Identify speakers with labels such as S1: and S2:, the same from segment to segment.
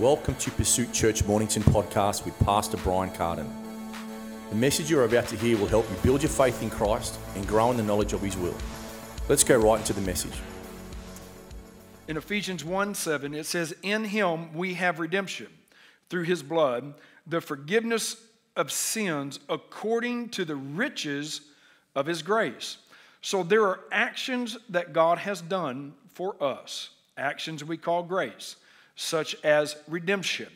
S1: Welcome to Pursuit Church Mornington podcast with Pastor Brian Carden. The message you're about to hear will help you build your faith in Christ and grow in the knowledge of His will. Let's go right into the message.
S2: In Ephesians 1 7, it says, In Him we have redemption through His blood, the forgiveness of sins according to the riches of His grace. So there are actions that God has done for us, actions we call grace, such as redemption.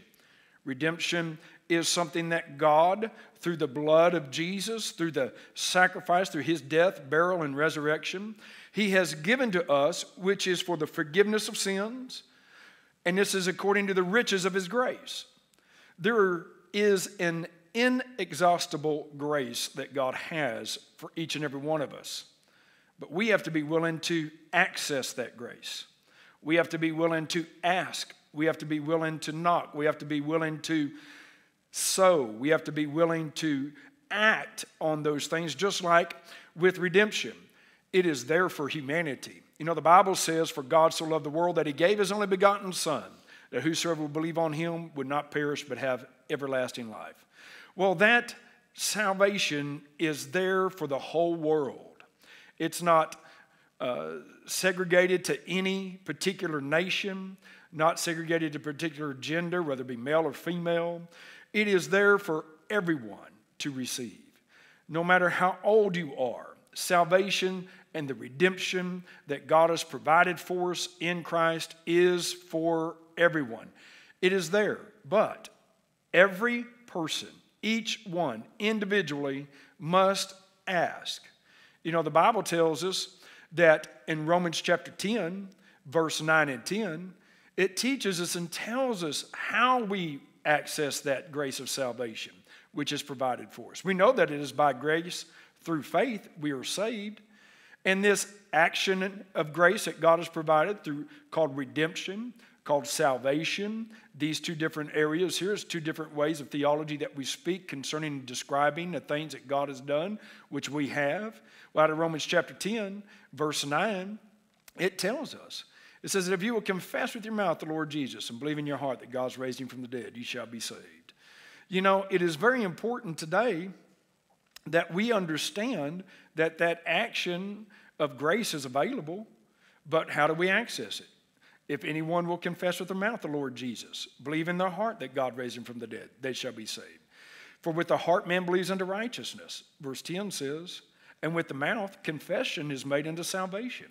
S2: Redemption is something that God, through the blood of Jesus, through the sacrifice, through his death, burial, and resurrection, he has given to us, which is for the forgiveness of sins, and this is according to the riches of his grace. There is an inexhaustible grace that God has for each and every one of us. But we have to be willing to access that grace. We have to be willing to ask. We have to be willing to knock. We have to be willing to sow. We have to be willing to act on those things, just like with redemption. It is there for humanity. You know, the Bible says, For God so loved the world that he gave his only begotten Son, that whosoever would believe on him would not perish but have everlasting life. Well, that salvation is there for the whole world. It's not uh, segregated to any particular nation, not segregated to particular gender, whether it be male or female. It is there for everyone to receive. No matter how old you are, salvation and the redemption that God has provided for us in Christ is for everyone. It is there, but every person, each one individually, must ask you know, the Bible tells us that in Romans chapter 10, verse 9 and 10, it teaches us and tells us how we access that grace of salvation, which is provided for us. We know that it is by grace through faith we are saved. And this action of grace that God has provided through called redemption, called salvation. These two different areas here is two different ways of theology that we speak concerning describing the things that God has done, which we have. Well, out of Romans chapter 10, verse 9, it tells us. It says that if you will confess with your mouth the Lord Jesus and believe in your heart that God's raised him from the dead, you shall be saved. You know, it is very important today that we understand that that action of grace is available, but how do we access it? If anyone will confess with their mouth the Lord Jesus, believe in their heart that God raised him from the dead, they shall be saved. For with the heart man believes unto righteousness. Verse 10 says, and with the mouth, confession is made unto salvation.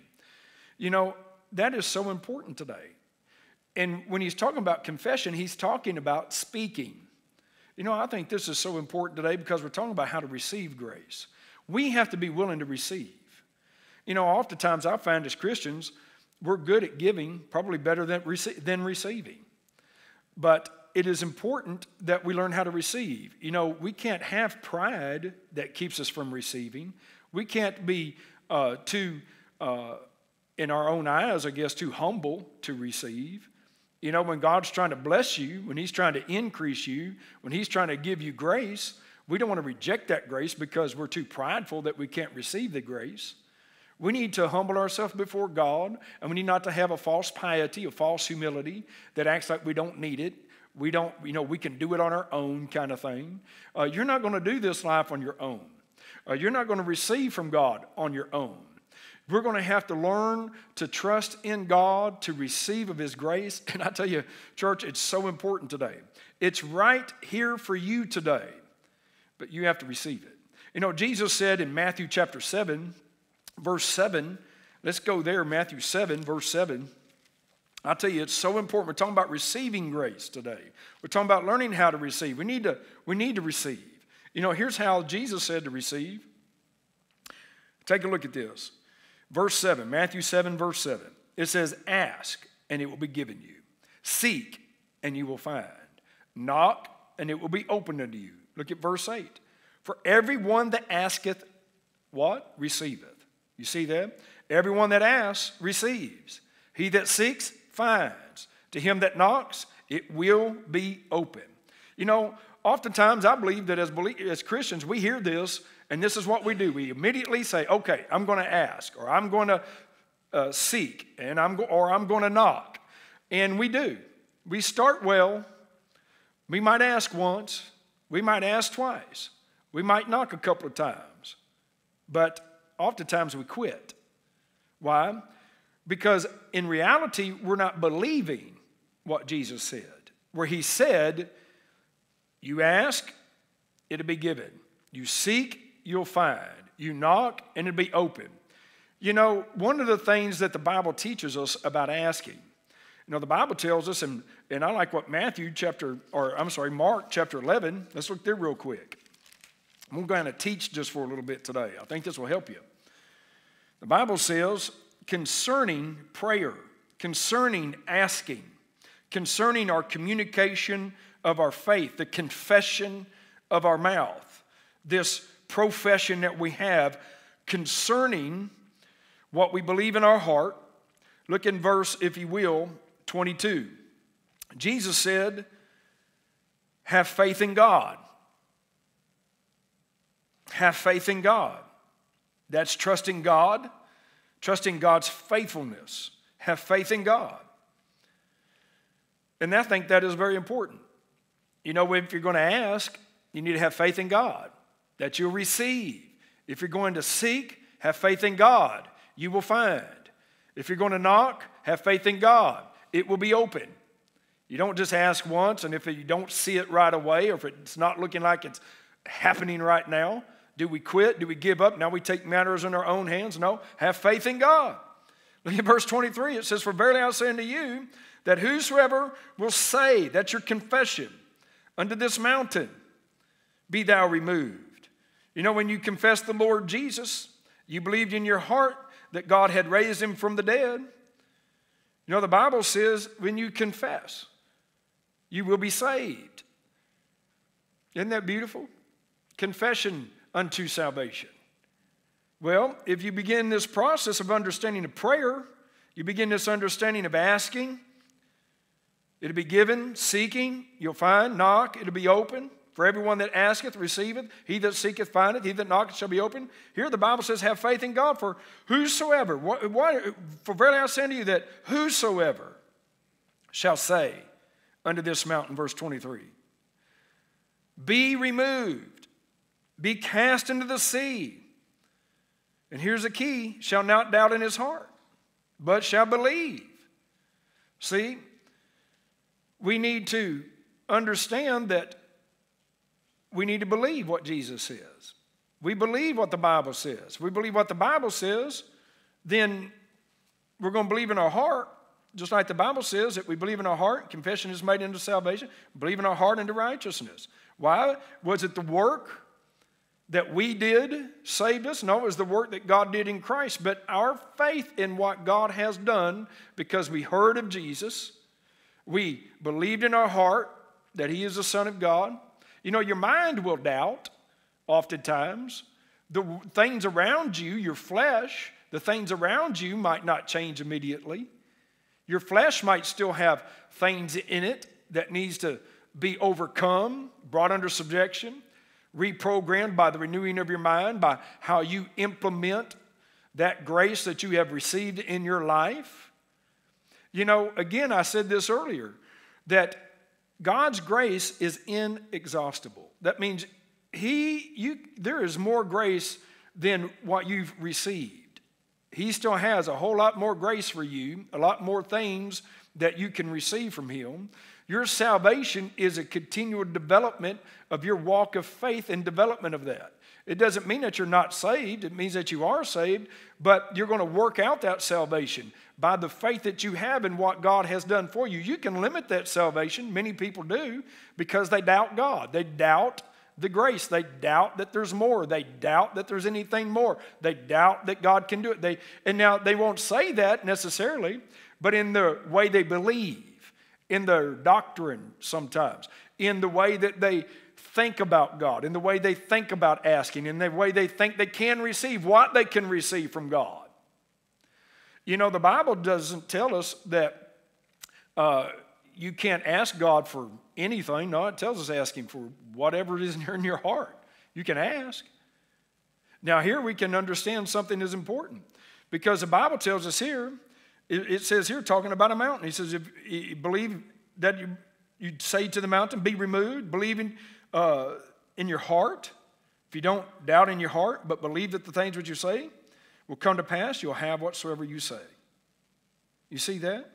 S2: You know, that is so important today. And when he's talking about confession, he's talking about speaking. You know, I think this is so important today because we're talking about how to receive grace. We have to be willing to receive. You know, oftentimes I find as Christians, we're good at giving, probably better than, than receiving. But it is important that we learn how to receive. You know, we can't have pride that keeps us from receiving. We can't be uh, too, uh, in our own eyes, I guess, too humble to receive. You know, when God's trying to bless you, when He's trying to increase you, when He's trying to give you grace, we don't want to reject that grace because we're too prideful that we can't receive the grace. We need to humble ourselves before God, and we need not to have a false piety, a false humility that acts like we don't need it. We don't, you know, we can do it on our own kind of thing. Uh, you're not going to do this life on your own. Uh, you're not going to receive from God on your own. We're going to have to learn to trust in God, to receive of His grace. And I tell you, church, it's so important today. It's right here for you today, but you have to receive it. You know, Jesus said in Matthew chapter 7, verse 7, let's go there, Matthew 7, verse 7. I tell you, it's so important. We're talking about receiving grace today. We're talking about learning how to receive. We need to, we need to receive. You know, here's how Jesus said to receive. Take a look at this. Verse 7, Matthew 7, verse 7. It says, Ask, and it will be given you. Seek, and you will find. Knock, and it will be opened unto you. Look at verse 8. For everyone that asketh, what? Receiveth. You see that? Everyone that asks receives. He that seeks finds. To him that knocks, it will be open. You know, oftentimes I believe that as, as Christians, we hear this, and this is what we do. We immediately say, okay, I'm going to ask, or I'm going to uh, seek, and I'm go- or I'm going to knock. And we do. We start well. We might ask once. We might ask twice. We might knock a couple of times. But oftentimes we quit. Why? Because in reality, we're not believing what Jesus said. Where he said, You ask, it'll be given. You seek, you'll find. You knock, and it'll be open. You know, one of the things that the Bible teaches us about asking, you know, the Bible tells us, and, and I like what Matthew chapter, or I'm sorry, Mark chapter 11, let's look there real quick. I'm going to teach just for a little bit today. I think this will help you. The Bible says concerning prayer, concerning asking, concerning our communication of our faith, the confession of our mouth, this profession that we have concerning what we believe in our heart. Look in verse, if you will, 22. Jesus said, Have faith in God. Have faith in God. That's trusting God, trusting God's faithfulness. Have faith in God. And I think that is very important. You know, if you're going to ask, you need to have faith in God that you'll receive. If you're going to seek, have faith in God you will find. If you're going to knock, have faith in God. It will be open. You don't just ask once, and if you don't see it right away, or if it's not looking like it's happening right now, do we quit? Do we give up? Now we take matters in our own hands? No. Have faith in God. Look at verse 23. It says, For verily I say unto you, that whosoever will say, that's your confession, unto this mountain, be thou removed. You know, when you confess the Lord Jesus, you believed in your heart that God had raised him from the dead. You know, the Bible says when you confess, you will be saved. Isn't that beautiful? Confession unto salvation. Well, if you begin this process of understanding of prayer, you begin this understanding of asking, it'll be given, seeking, you'll find, knock, it'll be open. For everyone that asketh, receiveth. He that seeketh, findeth. He that knocketh shall be opened. Here the Bible says, have faith in God. For whosoever, what, what, for verily I say unto you that whosoever shall say unto this mountain, verse 23, be removed, be cast into the sea. And here's the key shall not doubt in his heart, but shall believe. See, we need to understand that we need to believe what Jesus says. We believe what the Bible says. We believe what the Bible says, then we're going to believe in our heart, just like the Bible says that we believe in our heart, confession is made into salvation, believe in our heart into righteousness. Why? Was it the work that we did saved us? No, it was the work that God did in Christ. But our faith in what God has done, because we heard of Jesus, we believed in our heart that He is the Son of God, you know, your mind will doubt oftentimes. The things around you, your flesh, the things around you might not change immediately. Your flesh might still have things in it that needs to be overcome, brought under subjection, reprogrammed by the renewing of your mind, by how you implement that grace that you have received in your life. You know, again, I said this earlier that God's grace is inexhaustible. That means he, you, there is more grace than what you've received. He still has a whole lot more grace for you, a lot more things that you can receive from Him. Your salvation is a continual development of your walk of faith and development of that. It doesn't mean that you're not saved, it means that you are saved, but you're going to work out that salvation by the faith that you have in what God has done for you. You can limit that salvation, many people do, because they doubt God. They doubt the grace. They doubt that there's more. They doubt that there's anything more. They doubt that God can do it. They, and now they won't say that necessarily, but in the way they believe, in their doctrine sometimes, in the way that they think about God, in the way they think about asking, in the way they think they can receive what they can receive from God. You know, the Bible doesn't tell us that uh, you can't ask God for anything. No, it tells us ask Him for whatever it is in your heart. You can ask. Now, here we can understand something is important because the Bible tells us here, it, it says here, talking about a mountain, He says, if you believe that you, you say to the mountain, be removed, believing uh, in your heart. If you don't doubt in your heart, but believe that the things which you say will come to pass, you'll have whatsoever you say. You see that?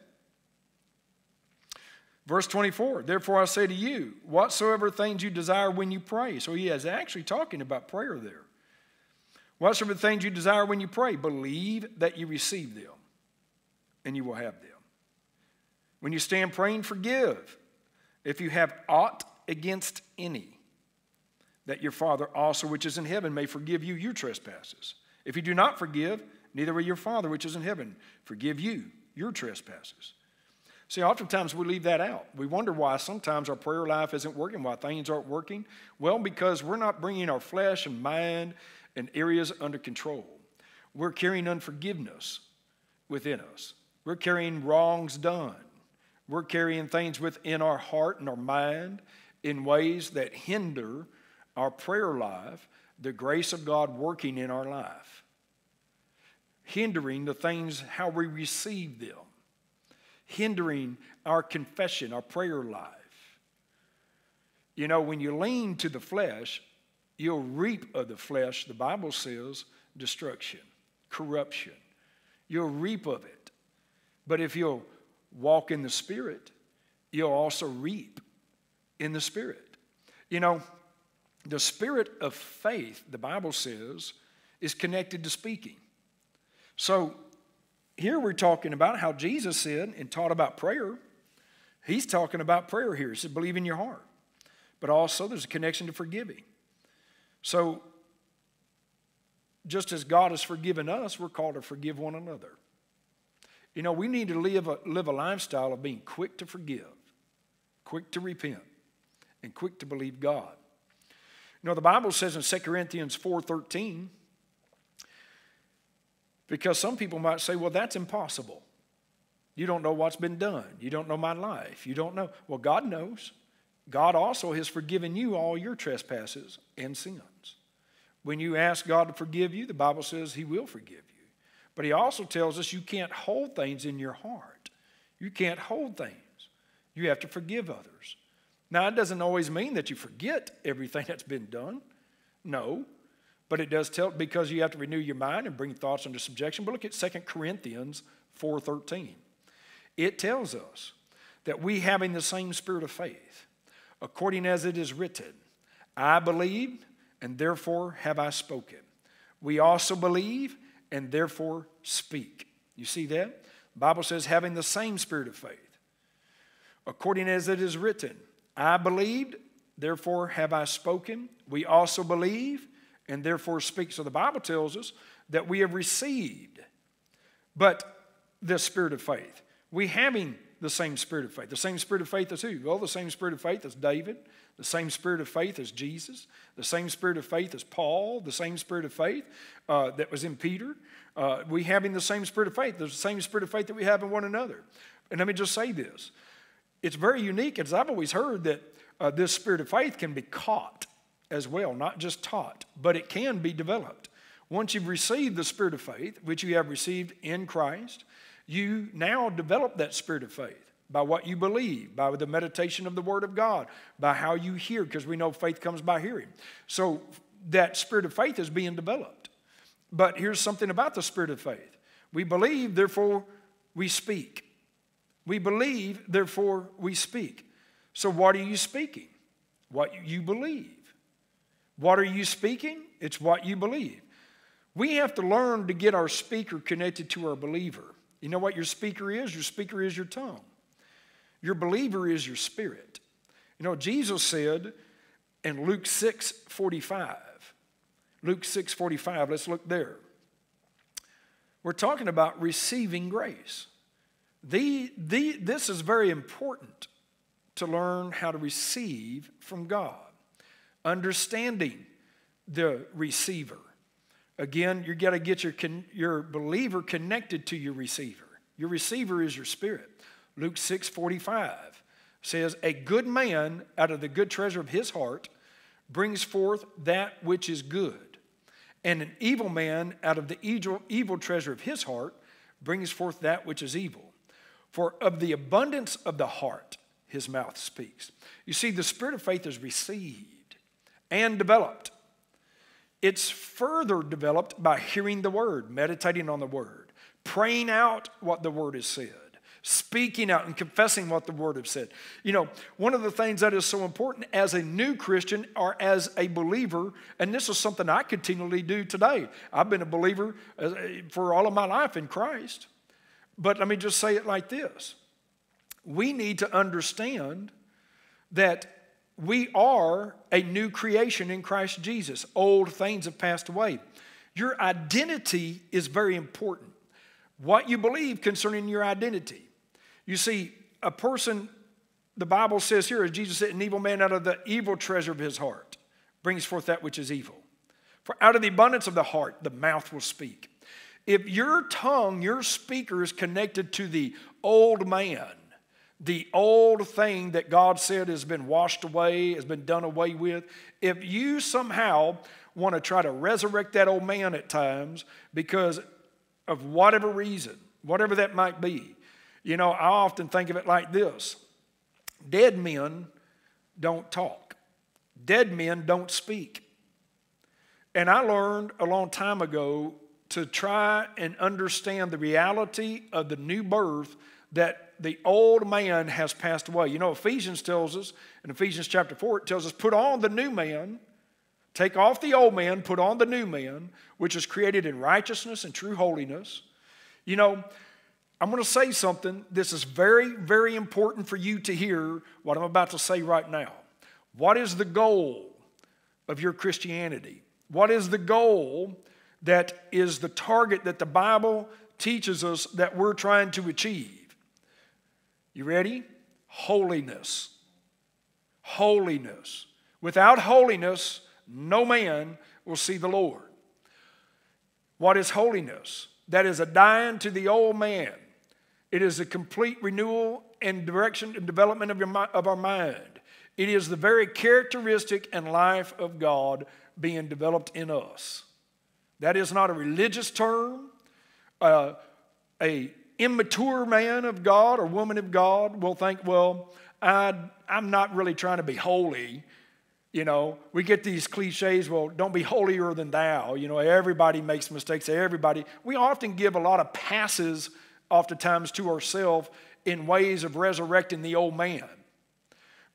S2: Verse 24, therefore I say to you, whatsoever things you desire when you pray. So he is actually talking about prayer there. Whatsoever things you desire when you pray, believe that you receive them, and you will have them. When you stand praying, forgive if you have aught against any, that your Father also, which is in heaven, may forgive you your trespasses. If you do not forgive, neither will your Father, which is in heaven, forgive you your trespasses. See, oftentimes we leave that out. We wonder why sometimes our prayer life isn't working, why things aren't working. Well, because we're not bringing our flesh and mind and areas under control. We're carrying unforgiveness within us, we're carrying wrongs done. We're carrying things within our heart and our mind in ways that hinder our prayer life, the grace of God working in our life, hindering the things how we receive them, hindering our confession, our prayer life. You know, when you lean to the flesh, you'll reap of the flesh, the Bible says, destruction, corruption. You'll reap of it. But if you'll walk in the Spirit, you'll also reap in the Spirit. You know, the spirit of faith, the Bible says, is connected to speaking. So here we're talking about how Jesus said and taught about prayer. He's talking about prayer here. He said, believe in your heart. But also there's a connection to forgiving. So just as God has forgiven us, we're called to forgive one another. You know, we need to live a, live a lifestyle of being quick to forgive, quick to repent, and quick to believe God. You know, the Bible says in 2 Corinthians 4.13, because some people might say, well, that's impossible. You don't know what's been done. You don't know my life. You don't know. Well, God knows. God also has forgiven you all your trespasses and sins. When you ask God to forgive you, the Bible says He will forgive you. But He also tells us you can't hold things in your heart. You can't hold things. You have to forgive others. Now, it doesn't always mean that you forget everything that's been done. No. But it does tell because you have to renew your mind and bring thoughts under subjection. But look at 2 Corinthians 4:13. It tells us that we having the same spirit of faith, according as it is written, I believed, and therefore have I spoken. We also believe, and therefore speak. You see that? The Bible says, having the same spirit of faith, according as it is written, I believed, therefore have I spoken. We also believe, and therefore speak. So the Bible tells us that we have received, but the spirit of faith. We having the same spirit of faith. The same spirit of faith as who? Well, the same spirit of faith as David, the same spirit of faith as Jesus, the same spirit of faith as Paul, the same spirit of faith uh, that was in Peter. Uh, we having the same spirit of faith, the same spirit of faith that we have in one another. And let me just say this it's very unique, as I've always heard, that uh, this spirit of faith can be caught as well, not just taught, but it can be developed. Once you've received the spirit of faith, which you have received in Christ, you now develop that spirit of faith by what you believe, by the meditation of the Word of God, by how you hear, because we know faith comes by hearing. So that spirit of faith is being developed. But here's something about the spirit of faith we believe, therefore we speak. We believe, therefore we speak. So, what are you speaking? What you believe. What are you speaking? It's what you believe. We have to learn to get our speaker connected to our believer. You know what your speaker is? Your speaker is your tongue. Your believer is your spirit. You know, Jesus said in Luke 6 45, Luke 6 45, let's look there. We're talking about receiving grace. The, the, this is very important to learn how to receive from God. Understanding the receiver. Again, you got to get your, your believer connected to your receiver. Your receiver is your spirit. Luke 6 45 says, A good man out of the good treasure of his heart brings forth that which is good, and an evil man out of the evil treasure of his heart brings forth that which is evil. For of the abundance of the heart, his mouth speaks. You see, the spirit of faith is received and developed. It's further developed by hearing the word, meditating on the word, praying out what the word has said, speaking out and confessing what the word has said. You know, one of the things that is so important as a new Christian or as a believer, and this is something I continually do today. I've been a believer uh, for all of my life in Christ. But let me just say it like this we need to understand that we are a new creation in Christ Jesus. Old things have passed away. Your identity is very important. What you believe concerning your identity. You see, a person, the Bible says here, as Jesus said, an evil man out of the evil treasure of his heart brings forth that which is evil. For out of the abundance of the heart, the mouth will speak. If your tongue, your speaker is connected to the old man, the old thing that God said has been washed away, has been done away with, if you somehow want to try to resurrect that old man at times because of whatever reason, whatever that might be, you know, I often think of it like this dead men don't talk, dead men don't speak. And I learned a long time ago to try and understand the reality of the new birth that the old man has passed away. You know, Ephesians tells us, in Ephesians chapter 4, it tells us, put on the new man, take off the old man, put on the new man, which is created in righteousness and true holiness. You know, I'm going to say something. This is very, very important for you to hear what I'm about to say right now. What is the goal of your Christianity? What is the goal that is the target that the Bible teaches us that we're trying to achieve? You ready? Holiness. Holiness. Without holiness, no man will see the Lord. What is holiness? That is a dying to the old man. It is a complete renewal and direction and development of, your, of our mind. It is the very characteristic and life of God being developed in us. That is not a religious term, uh, a immature man of God or woman of God will think, well, I, I'm not really trying to be holy. You know, we get these cliches, well, don't be holier than thou. You know, everybody makes mistakes, everybody. We often give a lot of passes, oftentimes, to ourselves in ways of resurrecting the old man.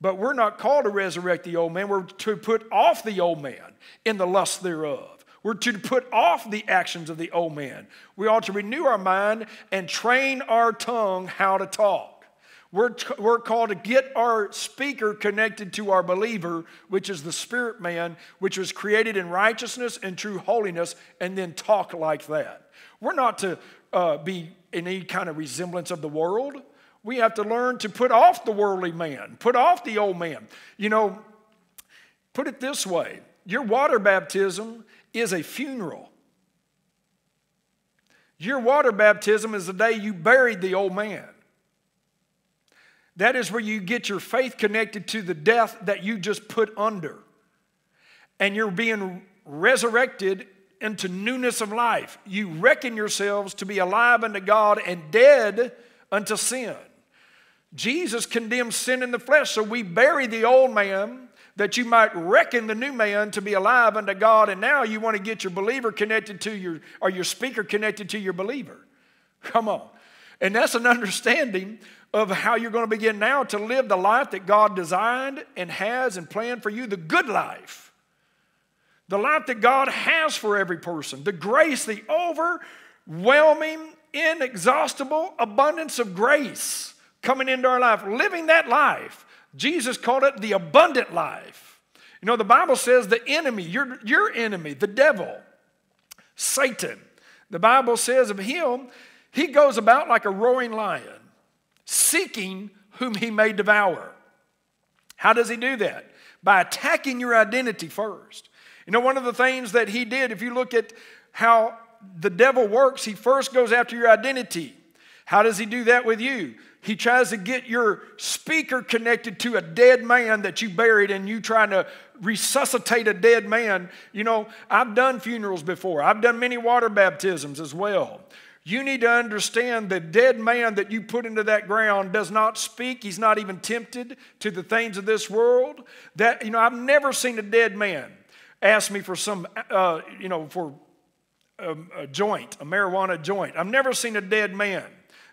S2: But we're not called to resurrect the old man, we're to put off the old man in the lust thereof. We're to put off the actions of the old man. We ought to renew our mind and train our tongue how to talk. We're, t- we're called to get our speaker connected to our believer, which is the spirit man, which was created in righteousness and true holiness, and then talk like that. We're not to uh, be in any kind of resemblance of the world. We have to learn to put off the worldly man, put off the old man. You know, put it this way your water baptism is a funeral. Your water baptism is the day you buried the old man. That is where you get your faith connected to the death that you just put under. And you're being resurrected into newness of life. You reckon yourselves to be alive unto God and dead unto sin. Jesus condemns sin in the flesh, so we bury the old man that you might reckon the new man to be alive unto God, and now you want to get your believer connected to your, or your speaker connected to your believer. Come on. And that's an understanding of how you're going to begin now to live the life that God designed and has and planned for you, the good life. The life that God has for every person, the grace, the overwhelming, inexhaustible abundance of grace coming into our life, living that life Jesus called it the abundant life. You know, the Bible says the enemy, your, your enemy, the devil, Satan, the Bible says of him, he goes about like a roaring lion, seeking whom he may devour. How does he do that? By attacking your identity first. You know, one of the things that he did, if you look at how the devil works, he first goes after your identity. How does he do that with you? He tries to get your speaker connected to a dead man that you buried and you trying to resuscitate a dead man. You know, I've done funerals before, I've done many water baptisms as well. You need to understand the dead man that you put into that ground does not speak. He's not even tempted to the things of this world. That, you know, I've never seen a dead man ask me for some, uh, you know, for a, a joint, a marijuana joint. I've never seen a dead man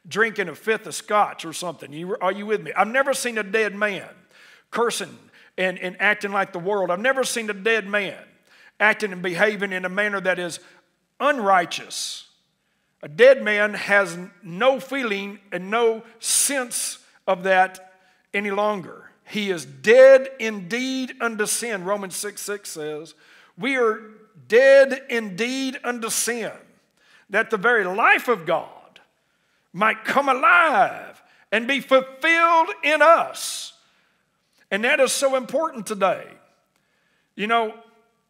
S2: drinking a fifth of scotch or something. You, are you with me? I've never seen a dead man cursing and, and acting like the world. I've never seen a dead man acting and behaving in a manner that is unrighteous. A dead man has no feeling and no sense of that any longer. He is dead indeed unto sin. Romans 6 6 says, We are dead indeed unto sin, that the very life of God might come alive and be fulfilled in us. And that is so important today. You know,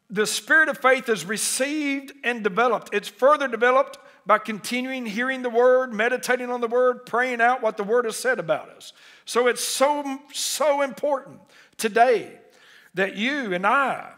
S2: the spirit of faith is received and developed. It's further developed by continuing hearing the word, meditating on the word, praying out what the word has said about us. So it's so, so important today that you and I,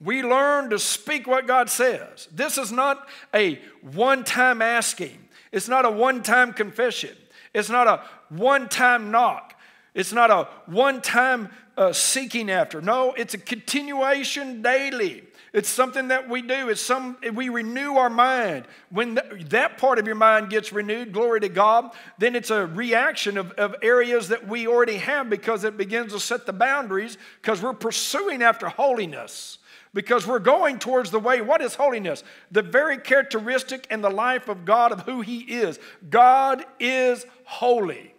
S2: we learn to speak what God says. This is not a one time asking, it's not a one time confession, it's not a one time knock, it's not a one time uh, seeking after. No, it's a continuation daily. It's something that we do. It's some we renew our mind. When that part of your mind gets renewed, glory to God, then it's a reaction of, of areas that we already have because it begins to set the boundaries because we're pursuing after holiness. Because we're going towards the way. What is holiness? The very characteristic and the life of God of who He is. God is holy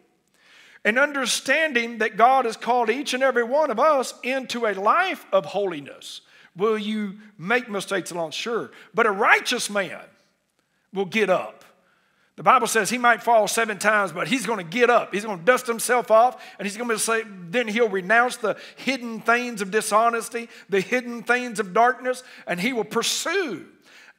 S2: and understanding that God has called each and every one of us into a life of holiness. Will you make mistakes along? Sure. But a righteous man will get up. The Bible says he might fall seven times, but he's going to get up. He's going to dust himself off, and he's going to say, then he'll renounce the hidden things of dishonesty, the hidden things of darkness, and he will pursue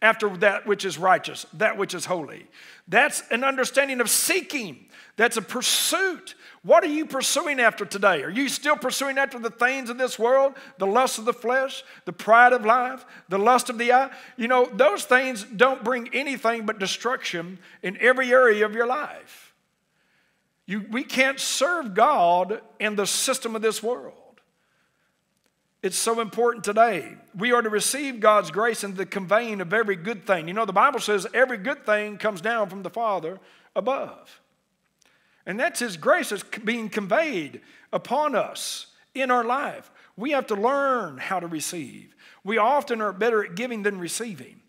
S2: after that which is righteous, that which is holy. That's an understanding of seeking. That's a pursuit. What are you pursuing after today? Are you still pursuing after the things of this world, the lust of the flesh, the pride of life, the lust of the eye? You know, those things don't bring anything but destruction in every area of your life. You, we can't serve God in the system of this world. It's so important today. We are to receive God's grace in the conveying of every good thing. You know, the Bible says every good thing comes down from the Father above. And that's His grace that's being conveyed upon us in our life. We have to learn how to receive. We often are better at giving than receiving.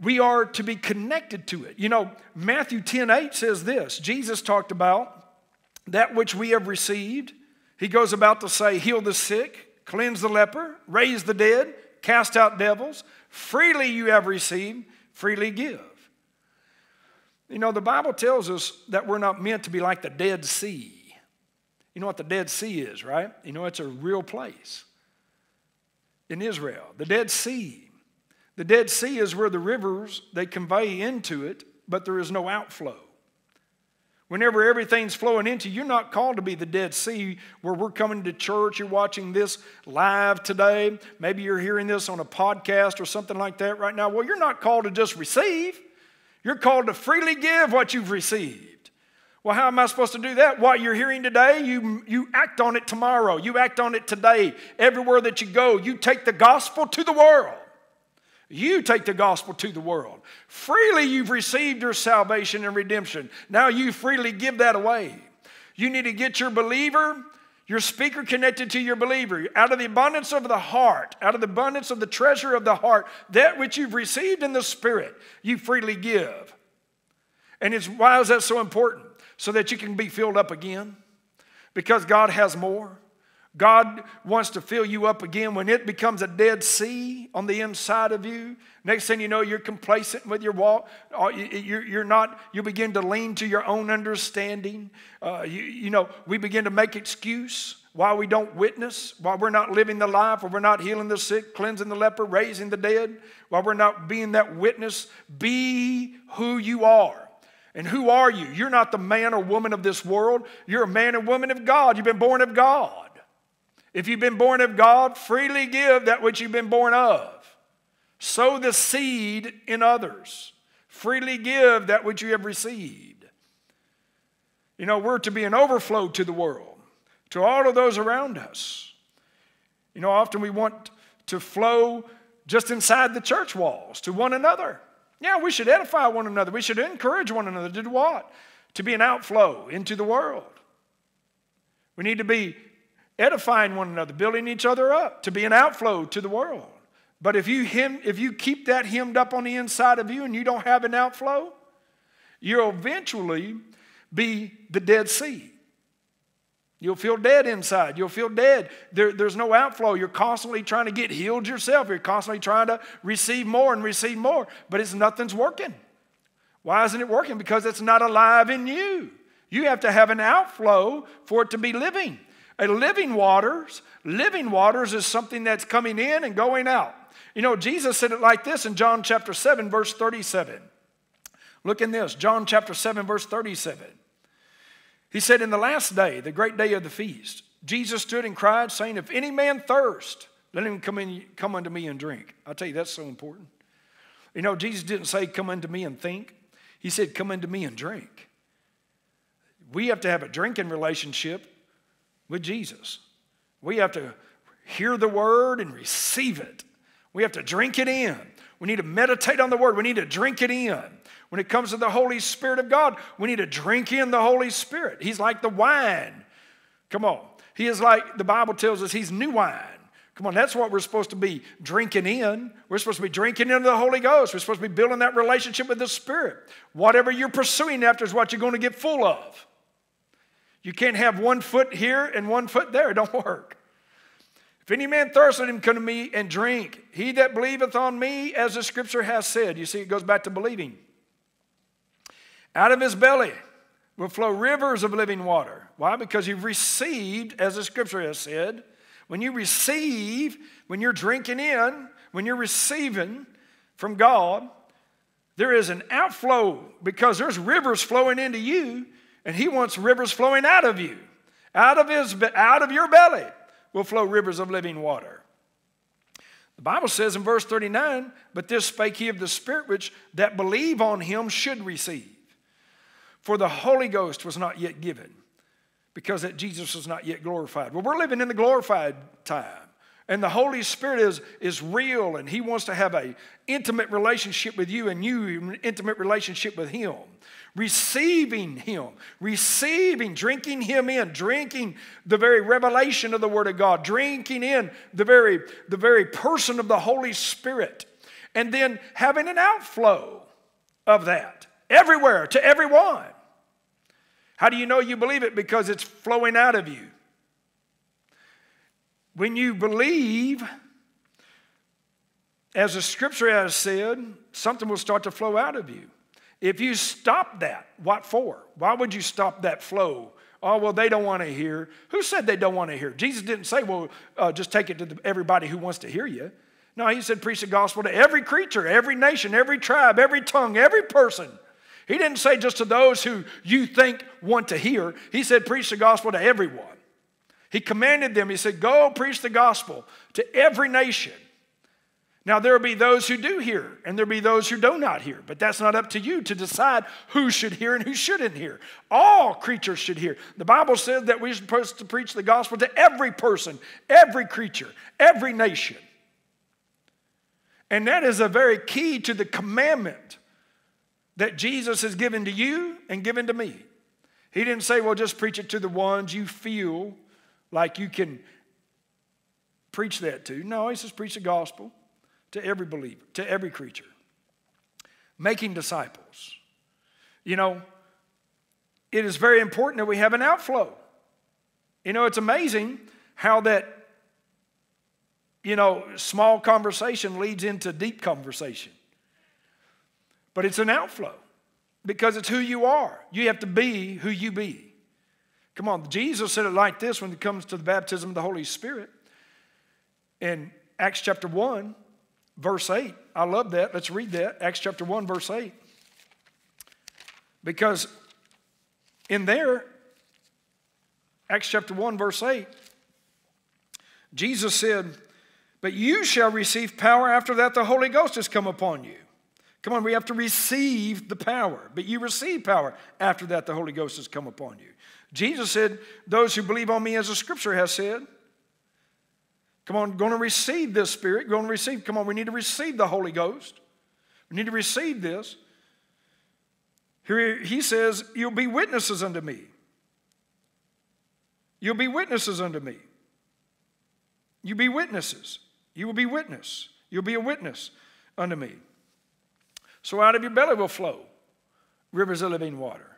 S2: We are to be connected to it. You know, Matthew 10 8 says this Jesus talked about that which we have received. He goes about to say, heal the sick, cleanse the leper, raise the dead, cast out devils. Freely you have received, freely give. You know, the Bible tells us that we're not meant to be like the Dead Sea. You know what the Dead Sea is, right? You know, it's a real place in Israel. The Dead Sea. The Dead Sea is where the rivers, they convey into it, but there is no outflow. Whenever everything's flowing into, you, you're not called to be the Dead Sea where we're coming to church, you're watching this live today. Maybe you're hearing this on a podcast or something like that right now. Well, you're not called to just receive. You're called to freely give what you've received. Well, how am I supposed to do that? What you're hearing today, you, you act on it tomorrow. You act on it today. Everywhere that you go, you take the gospel to the world. You take the gospel to the world. Freely you've received your salvation and redemption. Now you freely give that away. You need to get your believer your speaker connected to your believer. Out of the abundance of the heart, out of the abundance of the treasure of the heart, that which you've received in the Spirit, you freely give. And it's, why is that so important? So that you can be filled up again. Because God has more. God wants to fill you up again when it becomes a dead sea on the inside of you. Next thing you know, you're complacent with your walk. Uh, you're not, you begin to lean to your own understanding. Uh, you, you know, we begin to make excuse why we don't witness, why we're not living the life, why we're not healing the sick, cleansing the leper, raising the dead, why we're not being that witness. Be who you are. And who are you? You're not the man or woman of this world. You're a man and woman of God. You've been born of God. If you've been born of God, freely give that which you've been born of. Sow the seed in others. Freely give that which you have received. You know, we're to be an overflow to the world, to all of those around us. You know, often we want to flow just inside the church walls to one another. Yeah, we should edify one another. We should encourage one another to do what? To be an outflow into the world. We need to be edifying one another, building each other up, to be an outflow to the world. But if you, hem, if you keep that hemmed up on the inside of you and you don't have an outflow, you'll eventually be the Dead Sea. You'll feel dead inside. You'll feel dead. There, there's no outflow. You're constantly trying to get healed yourself. You're constantly trying to receive more and receive more, but it's nothing's working. Why isn't it working? Because it's not alive in you. You have to have an outflow for it to be living. A living waters, living waters is something that's coming in and going out. You know, Jesus said it like this in John chapter 7, verse 37. Look in this, John chapter 7, verse 37. He said, In the last day, the great day of the feast, Jesus stood and cried, saying, If any man thirst, let him come, in, come unto me and drink. I tell you, that's so important. You know, Jesus didn't say, Come unto me and think. He said, Come unto me and drink. We have to have a drinking relationship with Jesus. We have to hear the word and receive it. We have to drink it in. We need to meditate on the word. We need to drink it in. When it comes to the Holy Spirit of God, we need to drink in the Holy Spirit. He's like the wine. Come on. He is like, the Bible tells us, he's new wine. Come on, that's what we're supposed to be drinking in. We're supposed to be drinking into the Holy Ghost. We're supposed to be building that relationship with the Spirit. Whatever you're pursuing after is what you're going to get full of. You can't have one foot here and one foot there. It don't work. If any man thirst, let him come to me and drink. He that believeth on me, as the scripture has said. You see, it goes back to believing. Out of his belly will flow rivers of living water. Why? Because you've received, as the scripture has said. When you receive, when you're drinking in, when you're receiving from God, there is an outflow because there's rivers flowing into you, and He wants rivers flowing out of you. Out of, his, out of your belly will flow rivers of living water. The Bible says in verse 39, but this spake he of the Spirit which that believe on him should receive. For the Holy Ghost was not yet given because that Jesus was not yet glorified. Well, we're living in the glorified time. And the Holy Spirit is, is real, and He wants to have an intimate relationship with you, and you an intimate relationship with Him. Receiving Him, receiving, drinking Him in, drinking the very revelation of the Word of God, drinking in the very, the very person of the Holy Spirit, and then having an outflow of that everywhere to everyone. How do you know you believe it? Because it's flowing out of you. When you believe, as the scripture has said, something will start to flow out of you. If you stop that, what for? Why would you stop that flow? Oh, well, they don't want to hear. Who said they don't want to hear? Jesus didn't say, well, uh, just take it to the, everybody who wants to hear you. No, he said, preach the gospel to every creature, every nation, every tribe, every tongue, every person. He didn't say just to those who you think want to hear. He said, preach the gospel to everyone. He commanded them, he said, go preach the gospel to every nation. Now, there will be those who do hear, and there will be those who do not hear, but that's not up to you to decide who should hear and who shouldn't hear. All creatures should hear. The Bible says that we're supposed to preach the gospel to every person, every creature, every nation. And that is a very key to the commandment that Jesus has given to you and given to me. He didn't say, well, just preach it to the ones you feel like you can preach that to. No, he says, preach the gospel to every believer, to every creature. Making disciples. You know, it is very important that we have an outflow. You know, it's amazing how that, you know, small conversation leads into deep conversation. But it's an outflow because it's who you are. You have to be who you be. Come on, Jesus said it like this when it comes to the baptism of the Holy Spirit. In Acts chapter 1, verse 8. I love that. Let's read that. Acts chapter 1, verse 8. Because in there, Acts chapter 1, verse 8, Jesus said, But you shall receive power after that the Holy Ghost has come upon you. Come on, we have to receive the power. But you receive power. After that, the Holy Ghost has come upon you. Jesus said, Those who believe on me, as the scripture has said, Come on, going to receive this Spirit, going to receive, come on, we need to receive the Holy Ghost. We need to receive this. Here he says, You'll be witnesses unto me. You'll be witnesses unto me. You be witnesses. You will be witness. You'll be a witness unto me. So out of your belly will flow rivers of living water.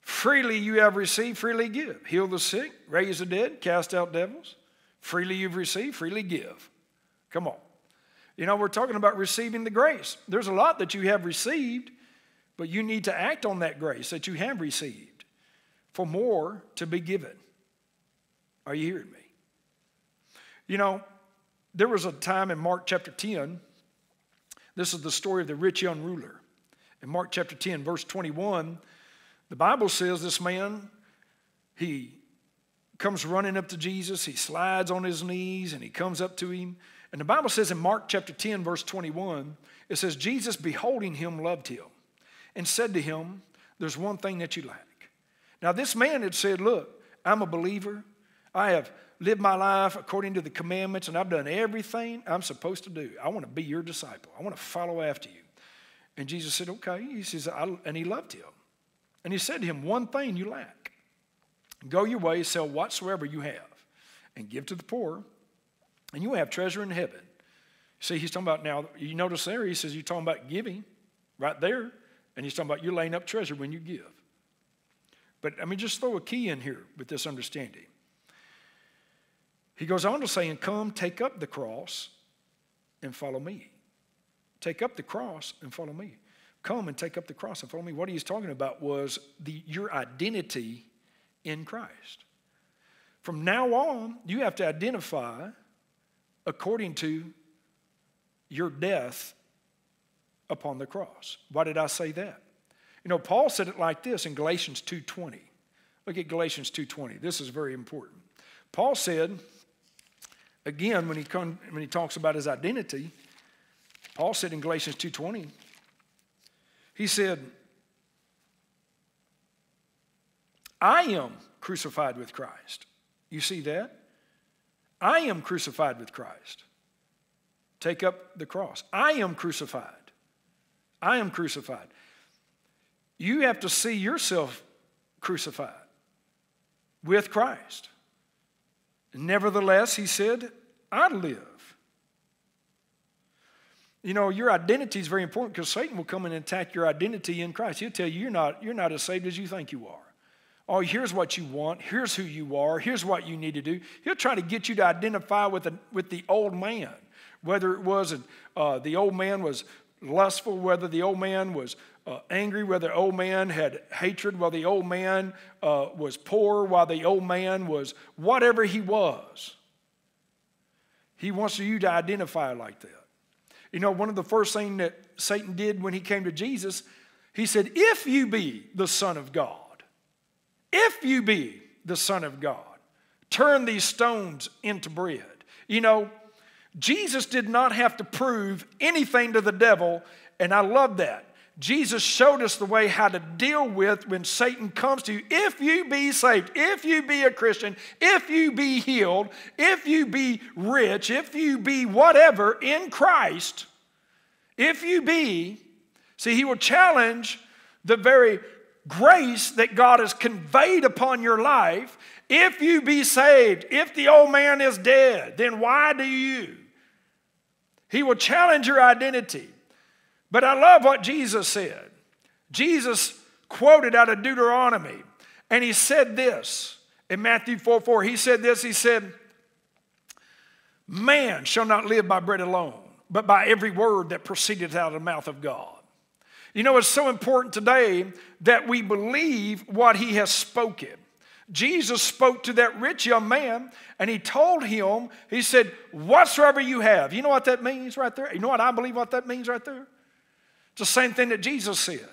S2: Freely you have received, freely give. Heal the sick, raise the dead, cast out devils. Freely you've received, freely give. Come on. You know, we're talking about receiving the grace. There's a lot that you have received, but you need to act on that grace that you have received for more to be given. Are you hearing me? You know, there was a time in Mark chapter 10, this is the story of the rich young ruler. In Mark chapter 10, verse 21, the Bible says this man, he comes running up to Jesus. He slides on his knees and he comes up to him. And the Bible says in Mark chapter 10, verse 21, it says, Jesus, beholding him, loved him and said to him, There's one thing that you lack. Now, this man had said, Look, I'm a believer. I have lived my life according to the commandments and I've done everything I'm supposed to do. I want to be your disciple, I want to follow after you. And Jesus said, Okay. He says, and he loved him. And he said to him, One thing you lack. Go your way, sell whatsoever you have, and give to the poor, and you will have treasure in heaven. See, he's talking about now, you notice there, he says, You're talking about giving right there, and he's talking about you're laying up treasure when you give. But I mean, just throw a key in here with this understanding. He goes on to saying, Come, take up the cross and follow me. Take up the cross and follow me. Come and take up the cross and follow me. What he's talking about was the, your identity in Christ. From now on, you have to identify according to your death upon the cross. Why did I say that? You know, Paul said it like this in Galatians 2:20. Look at Galatians 2:20. This is very important. Paul said, again, when he, come, when he talks about his identity, Paul said in Galatians 2:20, he said, I am crucified with Christ. You see that? I am crucified with Christ. Take up the cross. I am crucified. I am crucified. You have to see yourself crucified with Christ. Nevertheless, he said, I live. You know, your identity is very important because Satan will come and attack your identity in Christ. He'll tell you you're not, you're not as saved as you think you are oh, here's what you want, here's who you are, here's what you need to do. He'll try to get you to identify with the, with the old man, whether it was uh, the old man was lustful, whether the old man was uh, angry, whether the old man had hatred, whether the old man uh, was poor, while the old man was whatever he was. He wants you to identify like that. You know, one of the first things that Satan did when he came to Jesus, he said, If you be the Son of God, if you be the Son of God, turn these stones into bread. You know, Jesus did not have to prove anything to the devil, and I love that. Jesus showed us the way how to deal with when Satan comes to you. If you be saved, if you be a Christian, if you be healed, if you be rich, if you be whatever in Christ, if you be, see, he will challenge the very grace that God has conveyed upon your life, if you be saved, if the old man is dead, then why do you? He will challenge your identity. But I love what Jesus said. Jesus quoted out of Deuteronomy, and he said this in Matthew 4 4. He said this, he said, Man shall not live by bread alone, but by every word that proceedeth out of the mouth of God. You know, it's so important today that we believe what he has spoken. Jesus spoke to that rich young man and he told him, He said, Whatsoever you have. You know what that means right there? You know what I believe what that means right there? The same thing that Jesus said.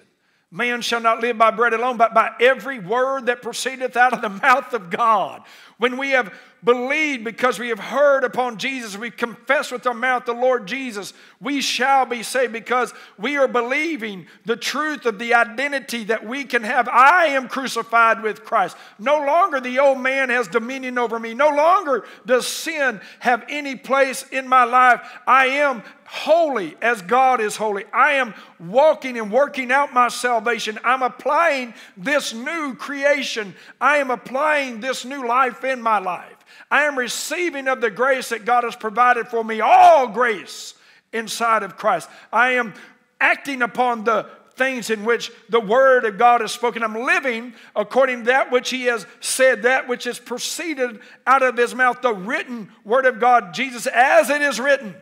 S2: Man shall not live by bread alone, but by every word that proceedeth out of the mouth of God. When we have believed because we have heard upon Jesus, we confess with our mouth the Lord Jesus, we shall be saved because we are believing the truth of the identity that we can have. I am crucified with Christ. No longer the old man has dominion over me. No longer does sin have any place in my life. I am holy as God is holy. I am walking and working out my salvation. I'm applying this new creation. I am applying this new life in my life. I am receiving of the grace that God has provided for me, all grace inside of Christ. I am acting upon the things in which the word of God is spoken. I'm living according to that which he has said, that which has proceeded out of his mouth, the written word of God, Jesus, as it is written.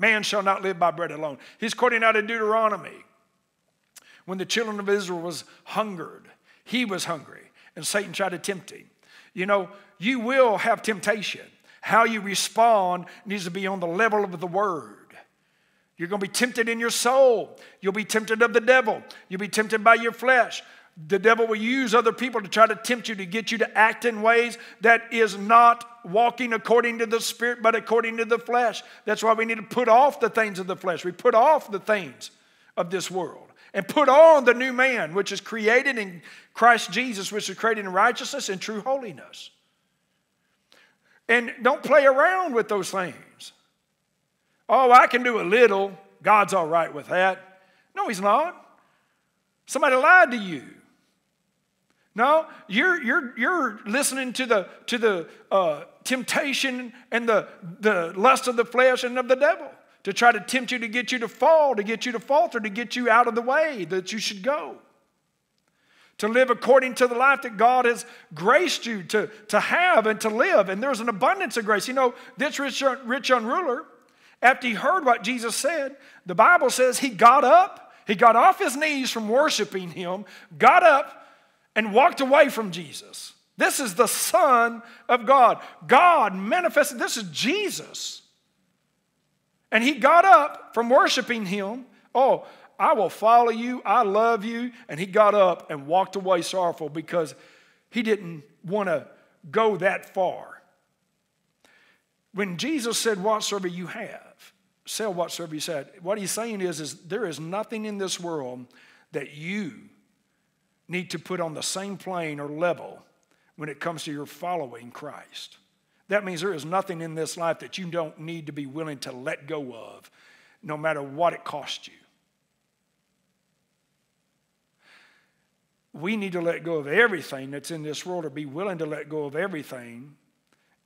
S2: Man shall not live by bread alone. He's quoting out of Deuteronomy. When the children of Israel was hungered, he was hungry, and Satan tried to tempt him. You know, you will have temptation. How you respond needs to be on the level of the word. You're going to be tempted in your soul. You'll be tempted of the devil. You'll be tempted by your flesh. The devil will use other people to try to tempt you to get you to act in ways that is not walking according to the spirit, but according to the flesh. That's why we need to put off the things of the flesh. We put off the things of this world and put on the new man, which is created in Christ Jesus, which is created in righteousness and true holiness. And don't play around with those things. Oh, I can do a little. God's all right with that. No, He's not. Somebody lied to you. No, you're, you're, you're listening to the, to the uh, temptation and the, the lust of the flesh and of the devil to try to tempt you to get you to fall, to get you to falter, to get you out of the way that you should go. To live according to the life that God has graced you to, to have and to live. And there's an abundance of grace. You know, this rich, rich young ruler, after he heard what Jesus said, the Bible says he got up, he got off his knees from worshiping him, got up, and walked away from Jesus. This is the Son of God. God manifested, this is Jesus. And he got up from worshiping him. Oh, I will follow you. I love you. And he got up and walked away sorrowful because he didn't want to go that far. When Jesus said, Whatsoever you have, sell whatsoever you said, what he's saying is, is there is nothing in this world that you need to put on the same plane or level when it comes to your following Christ. That means there is nothing in this life that you don't need to be willing to let go of, no matter what it costs you. We need to let go of everything that's in this world or be willing to let go of everything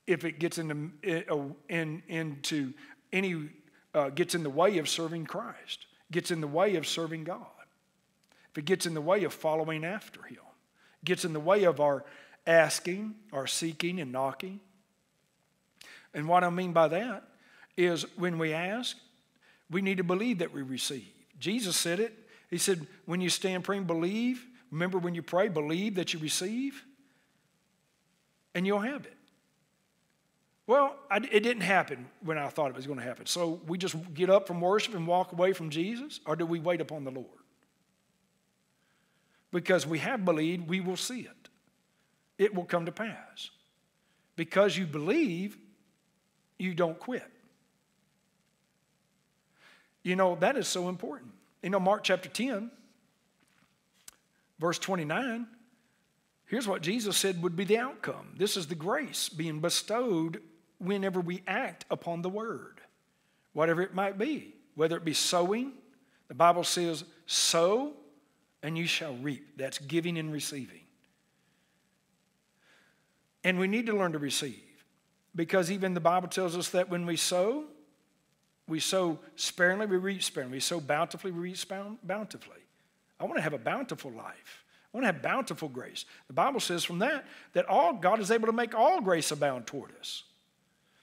S2: if it gets into, in, into any, uh, gets in the way of serving Christ, gets in the way of serving God if it gets in the way of following after Him, gets in the way of our asking, our seeking, and knocking. And what I mean by that is when we ask, we need to believe that we receive. Jesus said it. He said, when you stand praying, believe. Remember when you pray, believe that you receive, and you'll have it. Well, I, it didn't happen when I thought it was going to happen. So we just get up from worship and walk away from Jesus, or do we wait upon the Lord? Because we have believed, we will see it. It will come to pass. Because you believe, you don't quit. You know, that is so important. You know, Mark chapter 10, verse 29, here's what Jesus said would be the outcome. This is the grace being bestowed whenever we act upon the word, whatever it might be, whether it be sowing. The Bible says, sow and you shall reap. That's giving and receiving. And we need to learn to receive because even the Bible tells us that when we sow, we sow sparingly, we reap sparingly. We sow bountifully, we reap bountifully. I want to have a bountiful life. I want to have bountiful grace. The Bible says from that that all God is able to make all grace abound toward us.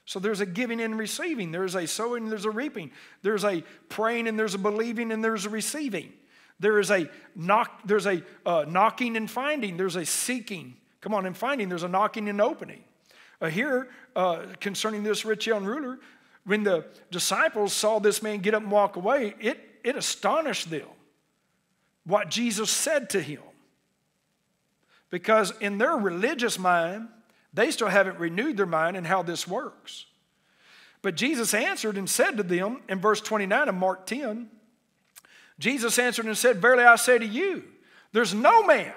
S2: So there's a giving and receiving. There's a sowing and there's a reaping. There's a praying and there's a believing and there's a receiving. There is a knock, there's a uh, knocking and finding, there's a seeking. Come on, and finding, there's a knocking and opening. Uh, here, uh, concerning this rich young ruler, when the disciples saw this man get up and walk away, it, it astonished them what Jesus said to him. Because in their religious mind, They still haven't renewed their mind in how this works. But Jesus answered and said to them in verse 29 of Mark 10 Jesus answered and said, Verily I say to you, there's no man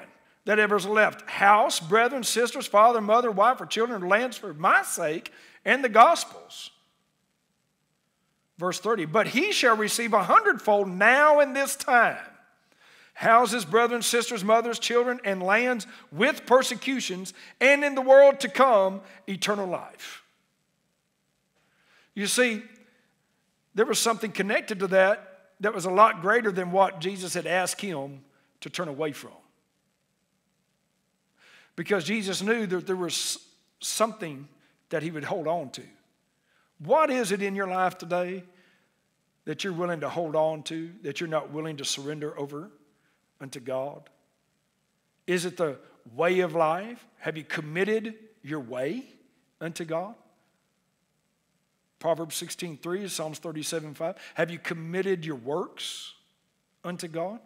S2: that ever has left house, brethren, sisters, father, mother, wife, or children, or lands for my sake and the gospel's. Verse 30, but he shall receive a hundredfold now in this time houses, brethren, sisters, mothers, children, and lands with persecutions, and in the world to come, eternal life. You see, there was something connected to that that was a lot greater than what Jesus had asked him to turn away from. Because Jesus knew that there was something that he would hold on to. What is it in your life today that you're willing to hold on to, that you're not willing to surrender over unto God? Is it the way of life? Have you committed your way unto God? Proverbs 16 3, Psalms 37 5. Have you committed your works unto God?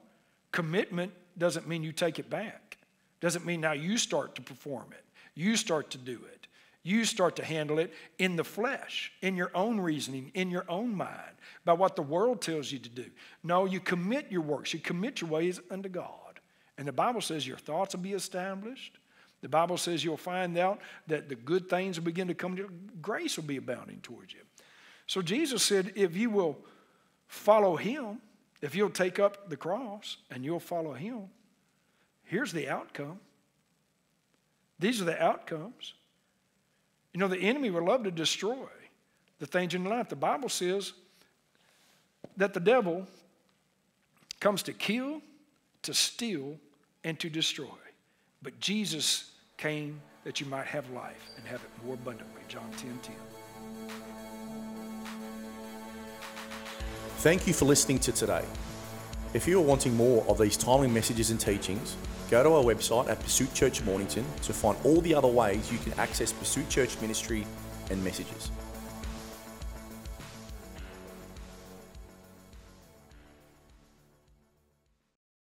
S2: Commitment doesn't mean you take it back, doesn't mean now you start to perform it, you start to do it. You start to handle it in the flesh, in your own reasoning, in your own mind, by what the world tells you to do. No, you commit your works, you commit your ways unto God. And the Bible says your thoughts will be established. The Bible says you'll find out that the good things will begin to come to you, grace will be abounding towards you. So Jesus said, if you will follow him, if you'll take up the cross and you'll follow him, here's the outcome. These are the outcomes. You know, the enemy would love to destroy the things in life. The Bible says that the devil comes to kill, to steal, and to destroy. But Jesus came that you might have life and have it more abundantly. John 10 10.
S1: Thank you for listening to today. If you are wanting more of these timely messages and teachings, Go to our website at Pursuit Church Mornington to find all the other ways you can access Pursuit Church ministry and messages.